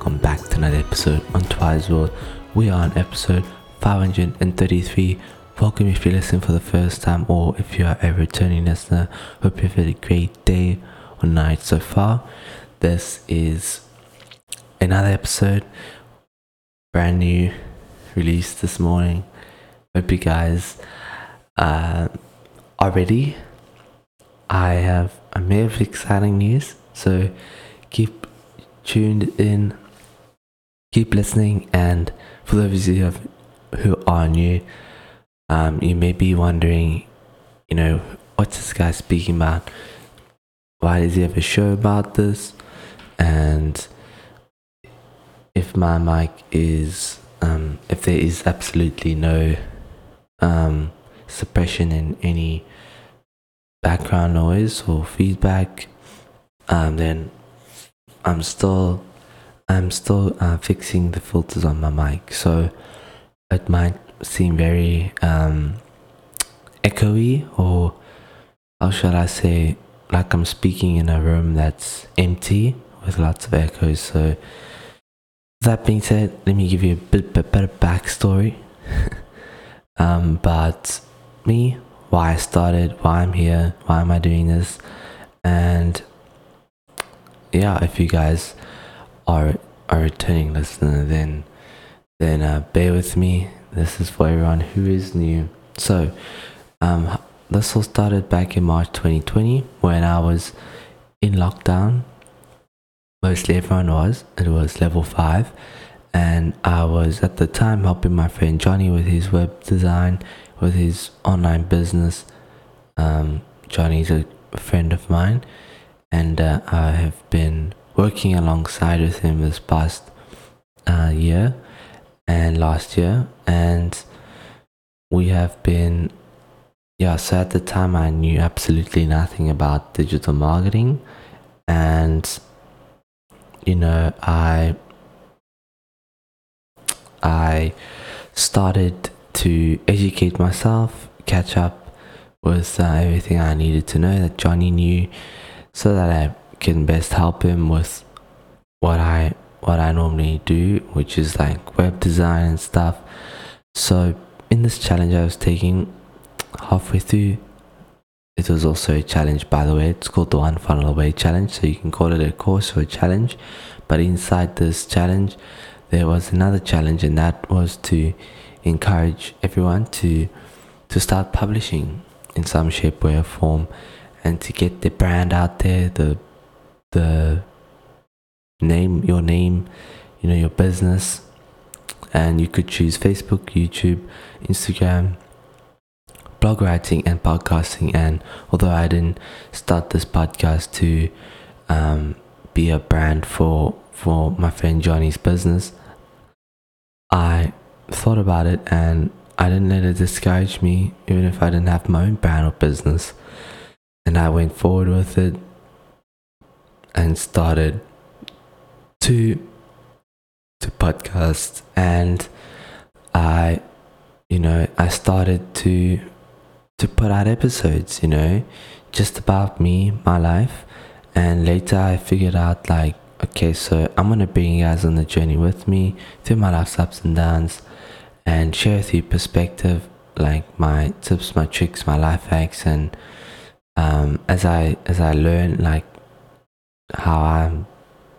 Welcome back to another episode on Twi's World. We are on episode 533. Welcome if you listen for the first time or if you are a returning listener. Hope you've had a great day or night so far. This is another episode, brand new, released this morning. Hope you guys uh, are ready. I have a may have exciting news, so keep tuned in, keep listening, and for those of you who are new, um, you may be wondering, you know, what's this guy speaking about? Why does he have a show about this? And if my mic is, um, if there is absolutely no um, suppression in any background noise or feedback, um, then I'm still I'm still uh, fixing the filters on my mic, so it might seem very um, echoey, or how shall I say, like I'm speaking in a room that's empty with lots of echoes. So that being said, let me give you a bit, bit better backstory um, about me, why I started, why I'm here, why am I doing this, and yeah, if you guys are a returning listener, then then uh, bear with me. This is for everyone who is new. So, um, this all started back in March 2020 when I was in lockdown. Mostly everyone was. It was level five, and I was at the time helping my friend Johnny with his web design, with his online business. Um, Johnny's a friend of mine and uh, I have been working alongside with him this past uh, year and last year, and we have been, yeah. So at the time, I knew absolutely nothing about digital marketing, and you know, I I started to educate myself, catch up with uh, everything I needed to know that Johnny knew so that I can best help him with what I what I normally do, which is like web design and stuff. So in this challenge I was taking halfway through it was also a challenge by the way it's called the one funnel away challenge so you can call it a course or a challenge but inside this challenge there was another challenge and that was to encourage everyone to to start publishing in some shape way or form and to get the brand out there, the the name, your name, you know, your business, and you could choose Facebook, YouTube, Instagram, blog writing, and podcasting. And although I didn't start this podcast to um, be a brand for for my friend Johnny's business, I thought about it and I didn't let it discourage me, even if I didn't have my own brand or business. And I went forward with it and started to to podcast. And I you know I started to to put out episodes you know just about me my life. And later I figured out like okay so I'm gonna bring you guys on the journey with me through my life's ups and downs and share with you perspective like my tips my tricks my life hacks. And um, as I as I learn like how I'm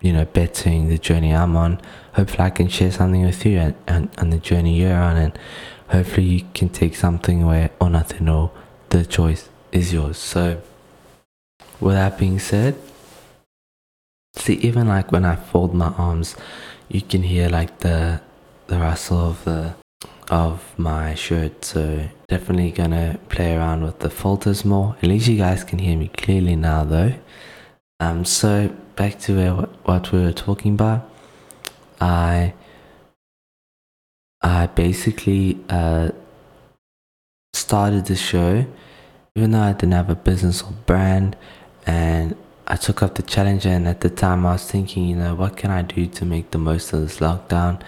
you know bettering the journey I'm on. Hopefully I can share something with you and, and, and the journey you're on and hopefully you can take something away or nothing or the choice is yours. So with that being said see even like when I fold my arms you can hear like the the rustle of the of my shirt. So definitely gonna play around with the filters more. At least you guys can hear me clearly now though um so back to where, what we were talking about i i basically uh started the show even though i didn't have a business or brand and i took up the challenge and at the time i was thinking you know what can i do to make the most of this lockdown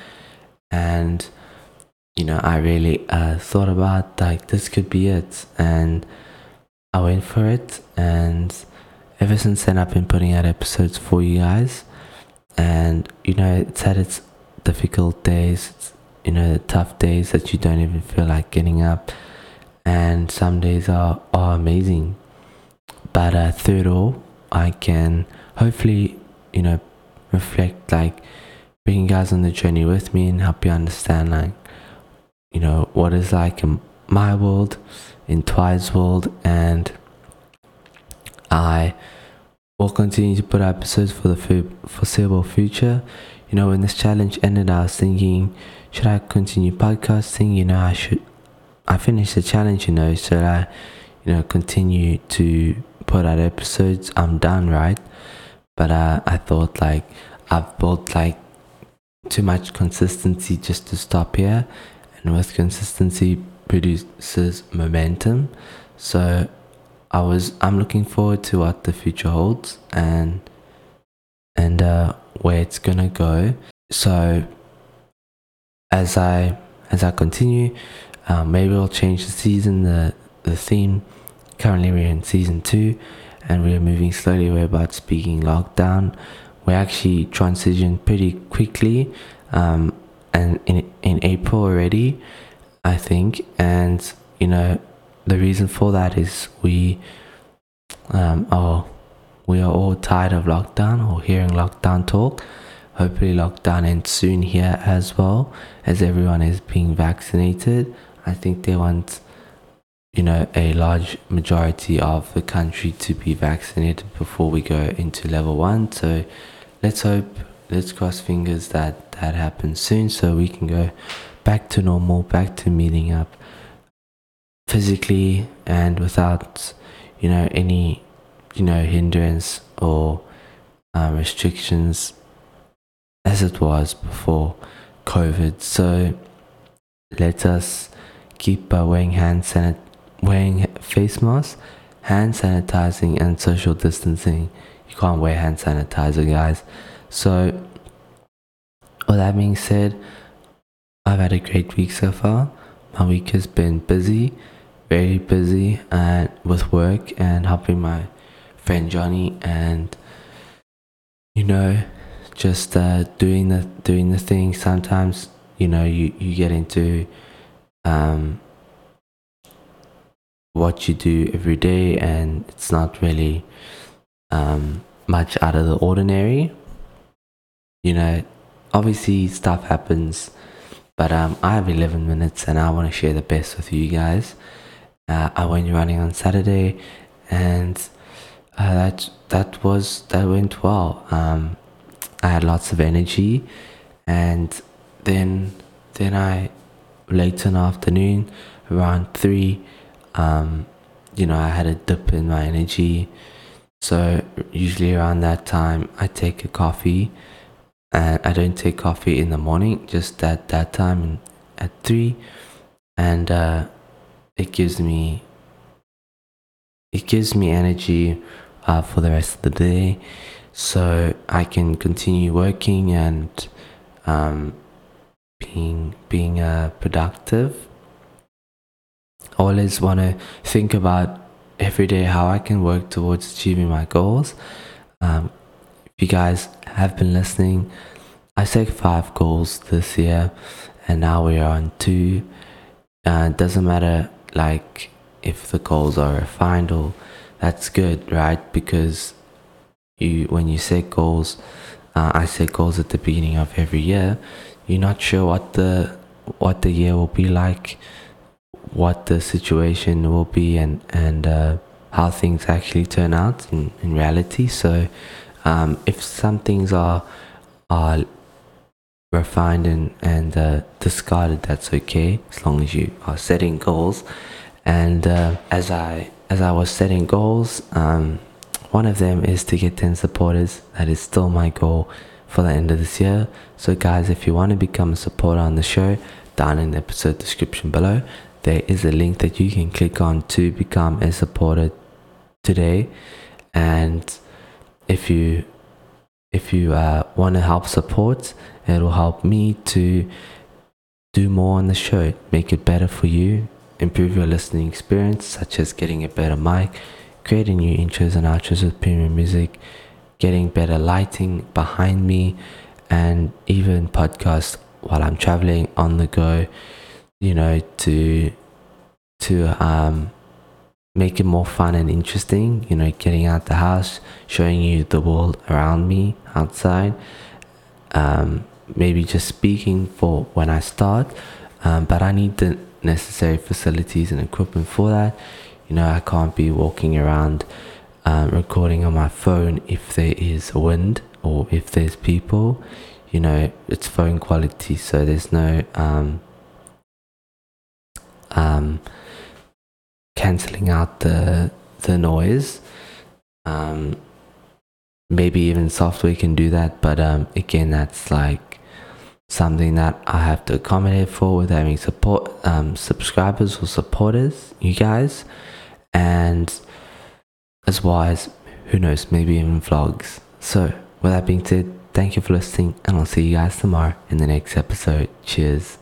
and you know, I really uh, thought about like this could be it, and I went for it. And ever since then, I've been putting out episodes for you guys, and you know it's had its difficult days. It's, you know tough days that you don't even feel like getting up. And some days are, are amazing. But uh, through it all i can hopefully you know reflect like bring you guys on the journey with me and help you understand like you know what is like in my world in twi's world and i will continue to put out episodes for the foreseeable future. You know when this challenge ended i was thinking should i continue podcasting? You know i should i finished the challenge you know should i you know continue to put out episodes? I'm done right? But uh, i thought like i've built like too much consistency just to stop here. And with consistency produces momentum. So i was i'm looking forward to what the future holds and and uh, where it's gonna go. So as i as i continue uh, maybe i'll change the season the the theme. Currently we're in season two and we're moving slowly. We're about speaking lockdown. We actually transitioned pretty quickly um, and in, in April already, I think. And, you know, the reason for that is we um, are, we are all tired of lockdown or hearing lockdown talk. Hopefully, lockdown ends soon here as well, as everyone is being vaccinated. I think they want, you know, a large majority of the country to be vaccinated before we go into level one. So let's hope, let's cross fingers that that happens soon so we can go back to normal, back to meeting up physically and without, you know, any, you know, hindrance or um, restrictions as it was before COVID. So let us keep uh, wearing hand sanit- wearing face masks, hand sanitizing, and social distancing. You can't wear hand sanitizer, guys. So, with that being said, I've had a great week so far. My week has been busy, very busy, and with work and helping my friend Johnny, and you know, just uh, doing the doing the thing. Sometimes you know you you get into um, what you do every day, and it's not really um, much out of the ordinary. You know, obviously stuff happens, but um, I have 11 minutes and I want to share the best with you guys. Uh, I went running on Saturday, and uh, that that was that went well. Um, I had lots of energy, and then then I late in the afternoon around three, um, you know, I had a dip in my energy so usually around that time, I take a coffee, and I don't take coffee in the morning, just at that time at three, and uh, it gives me it gives me energy uh, for the rest of the day, so I can continue working and um, being being uh, productive. always want to think about every day how I can work towards achieving my goals. Um, if you guys have been listening, I set five goals this year, and now we are on two. Uh, it doesn't matter like if the goals are refined or that's good, right? Because you when you set goals, uh, I set goals at the beginning of every year. You're not sure what the what the year will be like what the situation will be and and uh, how things actually turn out in, in reality. So, um, if some things are are refined and and uh, discarded, that's okay as long as you are setting goals. And uh, as I as I was setting goals, um, one of them is to get 10 supporters. That is still my goal for the end of this year. So, guys, if you want to become a supporter on the show, down in the episode description below, there is a link that you can click on to become a supporter today and if you if you uh, want to help support it will help me to do more on the show make it better for you improve your listening experience such as getting a better mic creating new intros and outros with premium music getting better lighting behind me, and even podcasts while I'm traveling on the go, you know, to to um make it more fun and interesting, you know, getting out the house, showing you the world around me outside. Um, maybe just speaking for when I start, um, but I need the necessary facilities and equipment for that. You know, I can't be walking around um, recording on my phone if there is wind or if there's people. You know, it's phone quality, so there's no um, um, canceling out the the noise. Um, maybe even software can do that, but um, again, that's like something that I have to accommodate for with having support um, subscribers or supporters, you guys, and as well as who knows, maybe even vlogs. So, with that being said, thank you for listening, and I'll see you guys tomorrow in the next episode. Cheers.